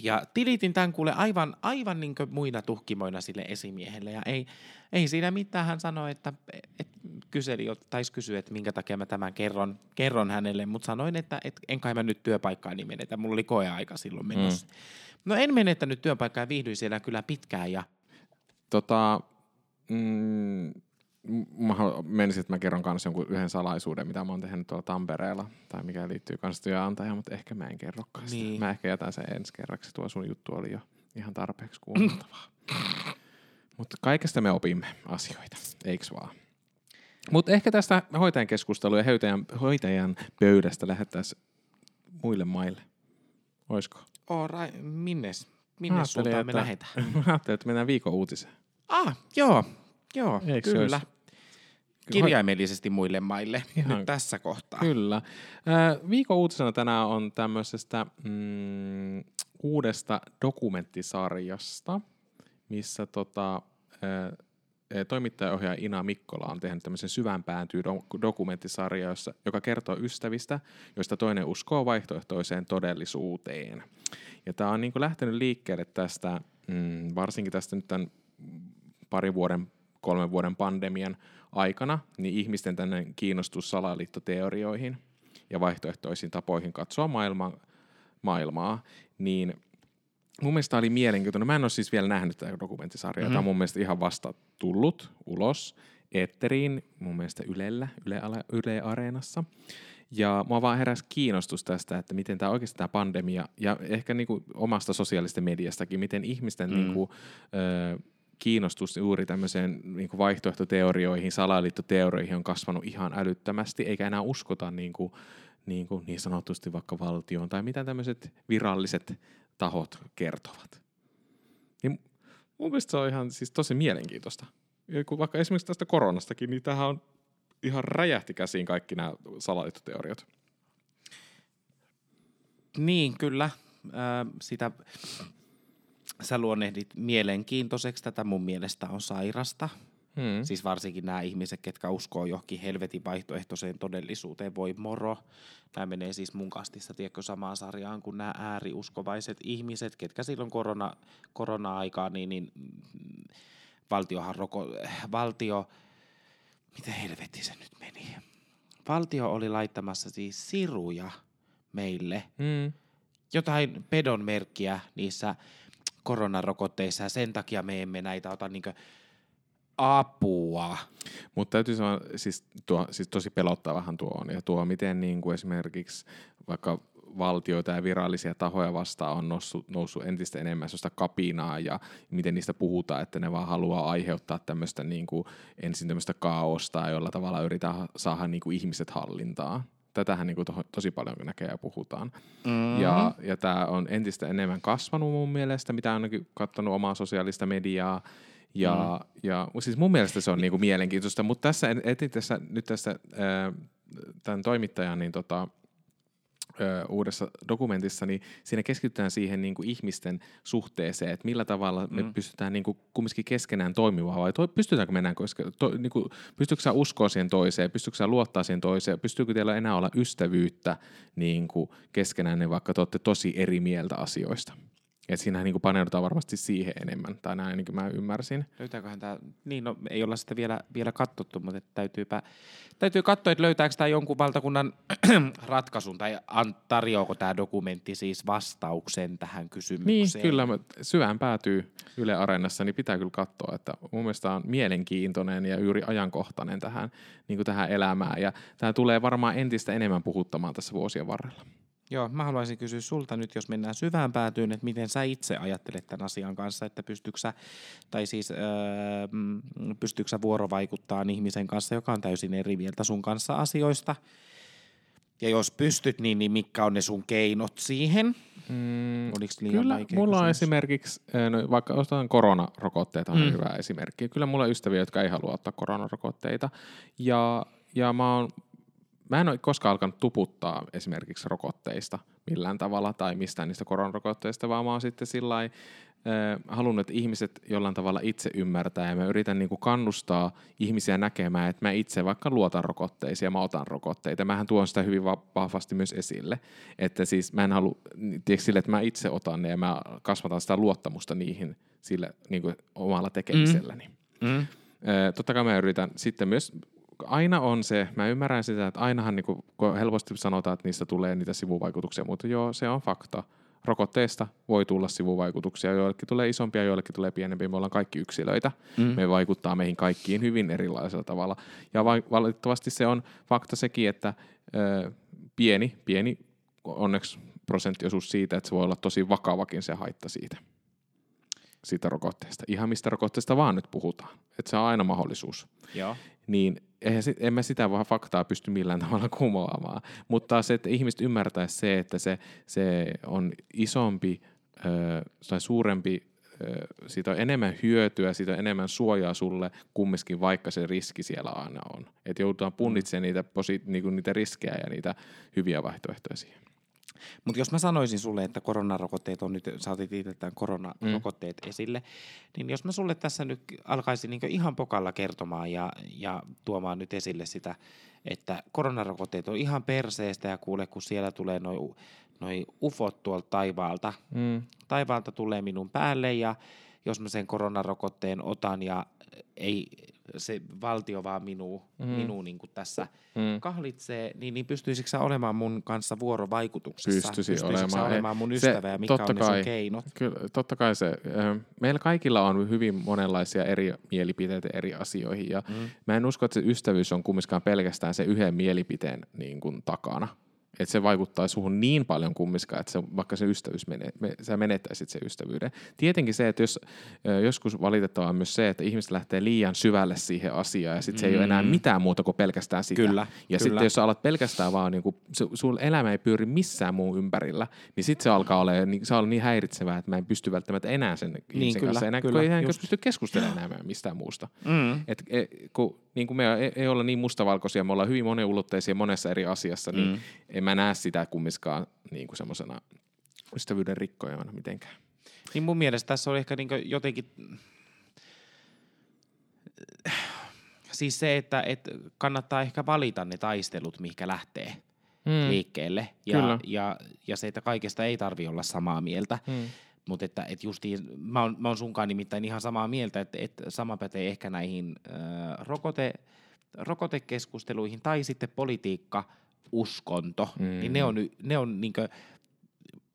Ja tilitin tämän kuule aivan, aivan niin muina tuhkimoina sille esimiehelle. Ja ei, ei siinä mitään. Hän sanoi, että et, kyseli, taisi kysyä, että minkä takia mä tämän kerron, kerron hänelle. Mutta sanoin, että et, en kai mä nyt työpaikkaani menetä. Mulla oli koeaika silloin menossa. Mm. No en menettänyt työpaikkaa ja viihdyin siellä kyllä pitkään. Ja Tota, mm, mä menisin, että mä kerron kanssa jonkun yhden salaisuuden, mitä mä oon tehnyt tuolla Tampereella, tai mikä liittyy kanssa työnantajaan, mutta ehkä mä en kerrokaan sitä. Niin. Mä ehkä jätän sen ensi kerraksi. Tuo sun juttu oli jo ihan tarpeeksi kuunneltavaa. *laughs* mutta kaikesta me opimme asioita, eiks vaan? Mutta ehkä tästä hoitajan keskustelua ja hoitajan, hoitajan pöydästä lähettäisiin muille maille. Oisko? Alright, minnes? Minne suuntaan me että- lähdetään? *laughs* Mä ajattelin, että mennään viikon uutiseen. Ah, joo, joo, Eikö kyllä. kirjaimellisesti muille maille *laughs* Ihan- nyt tässä kohtaa. Kyllä. Äh, Viikon uutisena tänään on tämmöisestä mm, uudesta dokumenttisarjasta, missä tota, äh, toimittajaohjaaja Ina Mikkola on tehnyt tämmöisen syvään päätyy do- dokumenttisarja, jossa, joka kertoo ystävistä, joista toinen uskoo vaihtoehtoiseen todellisuuteen. Ja tämä on niin lähtenyt liikkeelle tästä, mm, varsinkin tästä nyt tämän parin vuoden, kolmen vuoden pandemian aikana, niin ihmisten tänne kiinnostus salaliittoteorioihin ja vaihtoehtoisiin tapoihin katsoa maailma, maailmaa, niin mun mielestä oli mielenkiintoinen. Mä en ole siis vielä nähnyt tätä dokumenttisarjaa. Mm-hmm. Tämä on mun mielestä ihan vasta tullut ulos eetteriin, mun mielestä Ylellä, Yle, Yle Areenassa. Ja mua vaan heräsi kiinnostus tästä, että miten tämä oikeasti tämä pandemia, ja ehkä niinku omasta sosiaalista mediastakin, miten ihmisten mm. niinku, ö, kiinnostus juuri tämmöiseen niinku vaihtoehtoteorioihin, salaliittoteorioihin on kasvanut ihan älyttömästi, eikä enää uskota niinku, niinku niin sanotusti vaikka valtioon tai mitä tämmöiset viralliset tahot kertovat. Niin mun mielestä se on ihan siis tosi mielenkiintoista. Ja kun vaikka esimerkiksi tästä koronastakin, niin tähän on ihan räjähti käsiin kaikki nämä salaliittoteoriat. Niin, kyllä. Ää, sitä sä luonnehdit mielenkiintoiseksi. Tätä mun mielestä on sairasta. Hmm. Siis varsinkin nämä ihmiset, ketkä uskoo johonkin helvetin vaihtoehtoiseen todellisuuteen, voi moro. Nämä menee siis mun kastissa, tiedätkö, samaan sarjaan kuin nämä ääriuskovaiset ihmiset, ketkä silloin korona, korona-aikaa, niin, niin mm, valtiohan roko, valtio, miten helvetti se nyt meni? Valtio oli laittamassa siis siruja meille, Hmm. jotain pedon merkkiä niissä koronarokotteissa ja sen takia me emme näitä ota niinkö apua. Mutta täytyy sanoa, siis, tuo, siis tosi pelottavahan tuo on. Ja tuo, miten niin kuin esimerkiksi vaikka valtioita ja virallisia tahoja vastaan on noussut, noussut entistä enemmän sellaista kapinaa ja miten niistä puhutaan, että ne vaan haluaa aiheuttaa tämmöistä niin kuin, ensin tämmöistä kaaosta, jolla tavalla yritetään saada niin kuin ihmiset hallintaan. Tätähän niin kuin to, tosi paljon näkee ja puhutaan. Mm-hmm. Ja, ja tämä on entistä enemmän kasvanut mun mielestä, mitä ainakin katsonut omaa sosiaalista mediaa. Ja, mm. ja siis mun mielestä se on niinku mielenkiintoista, mutta tässä, etin tässä, nyt tässä ää, tämän toimittajan niin tota, uudessa dokumentissa, niin siinä keskitytään siihen niinku ihmisten suhteeseen, että millä tavalla me Mm. pystytään niinku kumminkin keskenään toimimaan, vai to, pystytäänkö mennään, koska to, niinku, pystyykö sä uskoa siihen toiseen, pystyykö sä luottaa siihen toiseen, pystyykö teillä enää olla ystävyyttä niinku, keskenään, niin vaikka te olette tosi eri mieltä asioista. Et siinähän niinku paneudutaan varmasti siihen enemmän, tai näin niin kuin mä ymmärsin. Löytääköhän tämä, niin no ei olla sitä vielä, vielä katsottu, mutta että täytyypä, täytyy katsoa, että löytääkö tämä jonkun valtakunnan *clears throat* ratkaisun, tai tarjoako tämä dokumentti siis vastauksen tähän Niin, kysymykseen. kyllä, mä- syvään päätyy Yle Areenassa, niin pitää kyllä katsoa, että mun mielestä on mielenkiintoinen ja juuri ajankohtainen tähän, niin kuin tähän elämään. Ja tämä tulee varmaan entistä enemmän puhuttamaan tässä vuosien varrella. Joo, mä haluaisin kysyä sulta nyt, jos mennään syvään päätyyn, että miten sä itse ajattelet tämän asian kanssa, että pystytkö sä, tai siis öö, mm, pystytkö sä vuorovaikuttaa ihmisen kanssa, joka on täysin eri mieltä sun kanssa asioista. Ja jos pystyt, niin, niin mitkä on ne sun keinot siihen? Mm, Oliko liian Kyllä, vaikea mulla on kysymys? esimerkiksi, eh, no, vaikka otetaan koronarokotteita, on mm. hyvä esimerkki. Kyllä mulla on ystäviä, jotka ei halua ottaa koronarokotteita. Ja, ja mä, oon, mä en ole koskaan alkanut tuputtaa esimerkiksi rokotteista millään tavalla tai mistään niistä koronarokotteista, vaan mä oon sitten sillä eh, halunnut, että ihmiset jollain tavalla itse ymmärtää ja mä yritän niin kuin kannustaa ihmisiä näkemään, että mä itse vaikka luotan rokotteisiin ja mä otan rokotteita. Mähän tuon sitä hyvin va- vahvasti myös esille, että siis mä en halua, tiedätkö, sille, että mä itse otan ne ja mä kasvatan sitä luottamusta niihin sille niin kuin omalla tekemiselläni. Mm. Mm. Totta kai mä yritän sitten myös, aina on se, mä ymmärrän sitä, että ainahan niin kuin, kun helposti sanotaan, että niistä tulee niitä sivuvaikutuksia, mutta joo, se on fakta. Rokotteesta voi tulla sivuvaikutuksia, joillekin tulee isompia, joillekin tulee pienempiä, me ollaan kaikki yksilöitä. Mm. Me vaikuttaa meihin kaikkiin hyvin erilaisella tavalla. Ja va- valitettavasti se on fakta sekin, että ö, pieni, pieni onneksi prosenttiosuus siitä, että se voi olla tosi vakavakin se haitta siitä, siitä rokotteesta. Ihan mistä rokotteesta vaan nyt puhutaan. Että se on aina mahdollisuus Joo. niin eihän sit, en mä sitä vaan faktaa pysty millään tavalla *laughs* kumoamaan. Mutta se, että ihmiset ymmärtäisi se, että se, se on isompi ö, tai suurempi ö, siitä on enemmän hyötyä, siitä on enemmän suojaa sulle kumminkin, vaikka se riski siellä aina on. Että joudutaan punnitsemaan niitä, posi, niinku niitä riskejä ja niitä hyviä vaihtoehtoja siihen. Mutta jos mä sanoisin sulle, että koronarokotteet on nyt, sä otit itse tämän koronarokotteet mm. esille, niin jos mä sulle tässä nyt alkaisin niin ihan pokalla kertomaan ja, ja tuomaan nyt esille sitä, että koronarokotteet on ihan perseestä ja kuule, kun siellä tulee noin noi ufot tuolta taivaalta. Mm. Taivaalta tulee minun päälle ja jos mä sen koronarokotteen otan ja ei se valtio vaan minua, mm. minua niin kuin tässä mm. kahlitsee, niin, niin pystyisikö sä olemaan mun kanssa vuorovaikutuksessa? Pystyisi Pystyisikö olemaan. olemaan mun ystävä ja mitkä on ne sun keinot? Kyllä, totta kai se. Meillä kaikilla on hyvin monenlaisia eri mielipiteitä eri asioihin ja mm. mä en usko, että se ystävyys on kumminkaan pelkästään se yhden mielipiteen niin kuin, takana että se vaikuttaa suhun niin paljon kummiskaan, että se, vaikka se ystävyys menee, me, sä menettäisit sen ystävyyden. Tietenkin se, että jos joskus valitettavaa on myös se, että ihmiset lähtee liian syvälle siihen asiaan ja sitten se ei ole enää mm. mitään muuta kuin pelkästään sitä. Kyllä, ja sitten jos sä alat pelkästään vaan, niin kuin, sun elämä ei pyöri missään muun ympärillä, niin sitten se alkaa olla, niin, se on niin häiritsevää, että mä en pysty välttämättä enää sen niin, ihmisen kyllä, kanssa enää, kyllä, kun ei pysty keskustelemaan enää mistään muusta. Mm. Et, et, kun niin kuin me ei, ei olla niin mustavalkoisia, me ollaan hyvin moniulotteisia monessa eri asiassa, niin mm. En mä näe sitä kummiskaan niin kuin semmoisena ystävyyden rikkojana mitenkään. Niin mun mielestä tässä on ehkä niin jotenkin... Siis se, että, että kannattaa ehkä valita ne taistelut, mihinkä lähtee mm. liikkeelle. Ja, ja, ja se, että kaikesta ei tarvi olla samaa mieltä. Mm. Mutta että et justiin, mä oon, mä oon sunkaan nimittäin ihan samaa mieltä, että et sama pätee ehkä näihin äh, rokote, rokotekeskusteluihin tai sitten politiikka, uskonto, mm. niin ne on, ne on niinkö,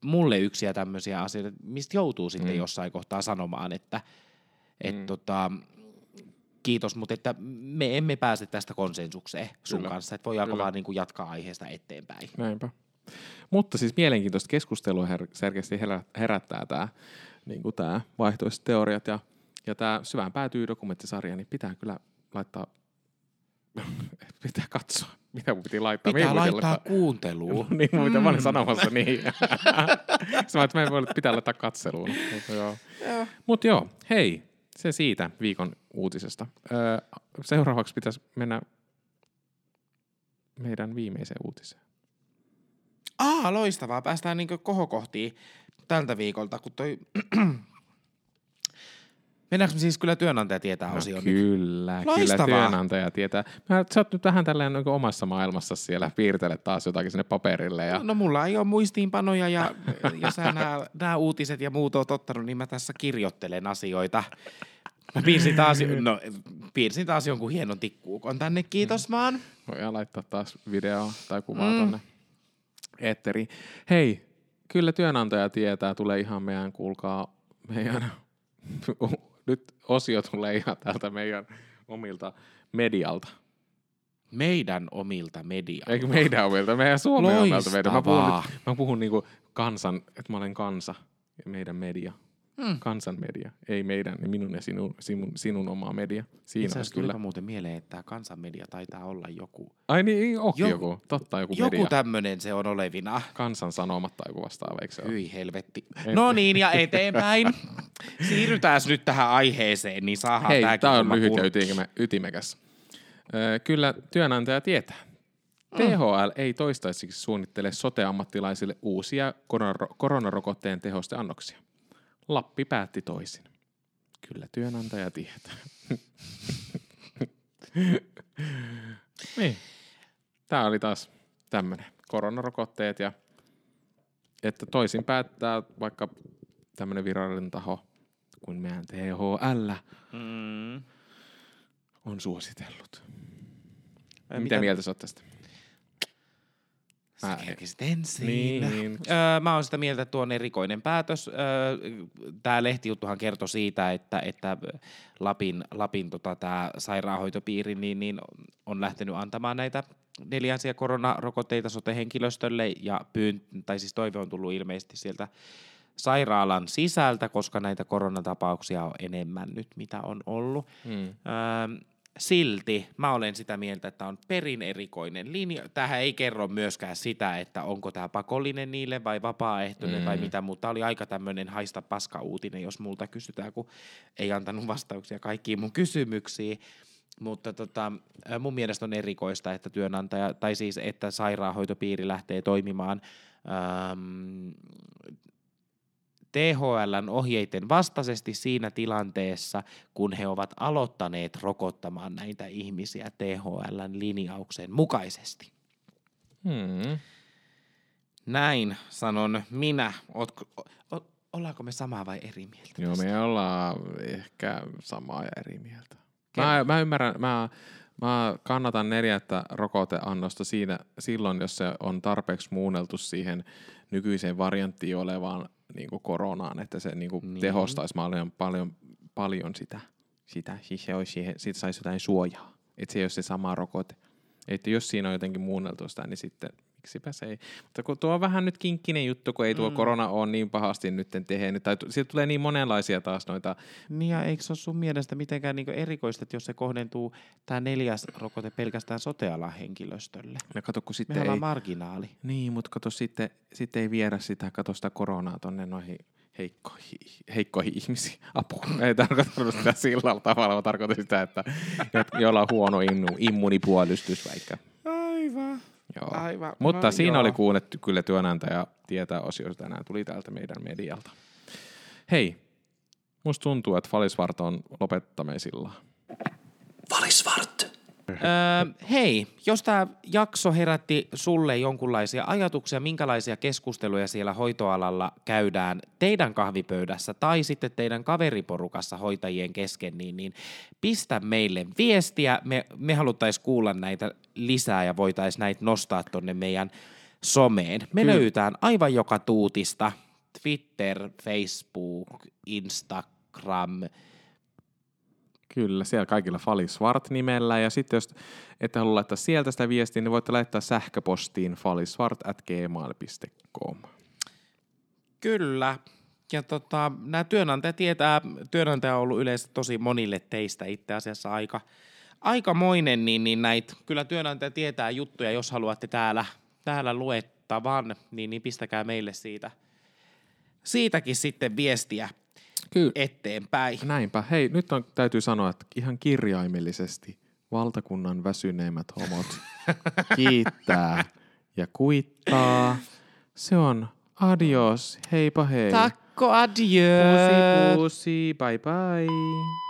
mulle yksiä tämmöisiä asioita, mistä joutuu sitten mm. jossain kohtaa sanomaan, että et mm. tota, kiitos, mutta että me emme pääse tästä konsensukseen sun Kyllä. kanssa, että voidaanko vaan niin kuin jatkaa aiheesta eteenpäin. Näinpä. Mutta siis mielenkiintoista keskustelua her- selkeästi herättää tämä niin tämä vaihtoiset teoriat ja, ja tämä syvään päätyy dokumenttisarja, niin pitää kyllä laittaa, pitää katsoa. Mitä mun piti laittaa? Pitää laittaa kuunteluun. *laughs* niin, mun pitää, mm. mä olin sanomassa niin. *laughs* Sä että mä en voi, pitää laittaa katseluun. Mutta joo. Mut joo, hei, se siitä viikon uutisesta. Öö, seuraavaksi pitäisi mennä meidän viimeiseen uutiseen. Aa, loistavaa. Päästään niin kohokohtiin tältä viikolta, kun toi... Mennäänkö me siis kyllä työnantaja tietää no, osioon Kyllä, nyt? kyllä työnantaja tietää. Mä, sä oot nyt vähän tällä niin omassa maailmassa siellä, piirtelet taas jotakin sinne paperille. Ja... No, no mulla ei ole muistiinpanoja ja *laughs* jos nämä, nämä uutiset ja muut oot ottanut, niin mä tässä kirjoittelen asioita. Mä piirsin taas, no, piirsin taas jonkun hienon tikkuukon tänne, kiitos vaan. Voidaan laittaa taas video tai kuvaa mm. tonne eetteri. Hei, kyllä työnantaja tietää, tulee ihan meidän, kuulkaa, meidän, nyt osio tulee ihan täältä meidän omilta medialta. Meidän omilta medialta? Eikö meidän omilta, meidän Suomen omilta medialta. Mä puhun, nyt, mä puhun niinku kansan, että mä olen kansa ja meidän media. Mm. Kansanmedia, ei meidän, niin minun ja sinun, sinun, sinun oma media. Siinä Itse kyllä. muuten mieleen, että tämä kansanmedia taitaa olla joku. Ai niin, onkin joku, joku. totta joku Joku media. tämmöinen se on olevina. Kansan sanomat tai joku vastaava, eikö se ole? Hyi helvetti. No niin, ja eteenpäin. Siirrytään nyt tähän aiheeseen, niin saadaan Hei, tämä on lyhyt ja ytimekäs. kyllä työnantaja tietää. Mm. THL ei toistaiseksi suunnittele sote-ammattilaisille uusia koronarokotteen tehosteannoksia. Lappi päätti toisin. Kyllä työnantaja tietää. *laughs* niin. Tämä oli taas tämmöinen koronarokotteet ja että toisin päättää vaikka tämmöinen virallinen taho kuin meidän THL mm. on suositellut. Mitä, mitä mieltä sä oot tästä? Mä, ensin. Niin. Öö, mä oon sitä mieltä, että tuo on erikoinen päätös. Öö, tämä lehtijuttuhan kertoi siitä, että, että Lapin, Lapin tota, tää sairaanhoitopiiri niin, niin on lähtenyt antamaan näitä neljänsiä koronarokotteita sote-henkilöstölle ja pyyn, tai siis toive on tullut ilmeisesti sieltä sairaalan sisältä, koska näitä koronatapauksia on enemmän nyt, mitä on ollut. Hmm. Öö, silti mä olen sitä mieltä, että on perin erikoinen linja. Tähän ei kerro myöskään sitä, että onko tämä pakollinen niille vai vapaaehtoinen mm. vai mitä, mutta tämä oli aika tämmöinen haista paska uutinen, jos multa kysytään, kun ei antanut vastauksia kaikkiin mun kysymyksiin. Mutta tota, mun mielestä on erikoista, että työnantaja, tai siis että sairaanhoitopiiri lähtee toimimaan THLn ohjeiden vastaisesti siinä tilanteessa, kun he ovat aloittaneet rokottamaan näitä ihmisiä THLn linjauksen mukaisesti. Hmm. Näin sanon minä. Ootko, o, ollaanko me samaa vai eri mieltä? Joo, tästä? me ollaan ehkä samaa ja eri mieltä. Mä, mä ymmärrän, mä, mä kannatan neljättä rokoteannosta siinä, silloin, jos se on tarpeeksi muunneltu siihen nykyiseen varianttiin olevaan niin kuin koronaan, että se niin kuin Niin. tehostaisi paljon, paljon, paljon sitä. sitä. Siis se olisi siihen, siitä saisi jotain suojaa. Että se ei ole se sama rokote. Että jos siinä on jotenkin muunneltu sitä, niin sitten miksipä se ei. Mutta kun tuo on vähän nyt kinkkinen juttu, kun ei tuo Mm. korona ole niin pahasti nyt tehnyt. Tai siitä tulee niin monenlaisia taas noita Niin ja eikö se ole sun mielestä mitenkään niinku erikoista, että jos se kohdentuu tämä neljäs rokote pelkästään sotealan henkilöstölle? No kato, kun sitten Mehän ei... marginaali. Niin, mutta kato sitten, sitten ei viedä sitä, kato sitä koronaa tonne noihin heikkoihin, heikkoihin ihmisiin. Apua. Ei tarkoita sitä sillä tavalla, vaan tarkoitan sitä, että jo- joilla on huono immu, immunipuolustus vaikka. Aivan. Joo. Aivan. Mutta No siinä joo. oli kuunnettu kyllä työnantaja tietää osioista tänään tuli täältä meidän medialta. Hei, musta tuntuu, että Falisvart on lopettamisilla. Valisvart. Öö, hei, jos tämä jakso herätti sulle jonkunlaisia ajatuksia, minkälaisia keskusteluja siellä hoitoalalla käydään teidän kahvipöydässä tai sitten teidän kaveriporukassa hoitajien kesken, niin, niin pistä meille viestiä. Me, me haluttaisiin kuulla näitä lisää ja voitaisiin näitä nostaa tonne meidän someen. Me Kyllä. löytään aivan joka tuutista. Twitter, Facebook, Instagram, Kyllä, siellä kaikilla Falisvart nimellä. Ja sitten jos ette halua laittaa sieltä sitä viestiä, niin voitte laittaa sähköpostiin falisvart.gmail.com. Kyllä. Ja tota, nämä työnantajat tietää, työnantaja on ollut yleensä tosi monille teistä itse asiassa aika, aikamoinen, niin, niin näitä, kyllä työnantaja tietää juttuja, jos haluatte täällä, täällä luettavan, niin, niin pistäkää meille siitä, siitäkin sitten viestiä Kyllä. eteenpäin. Näinpä. Hei, nyt on, täytyy sanoa, että ihan kirjaimellisesti valtakunnan väsyneimmät homot kiittää ja kuittaa. Se on adios, heipä hei. Takko, adieu. Pusi pusi, bye bye.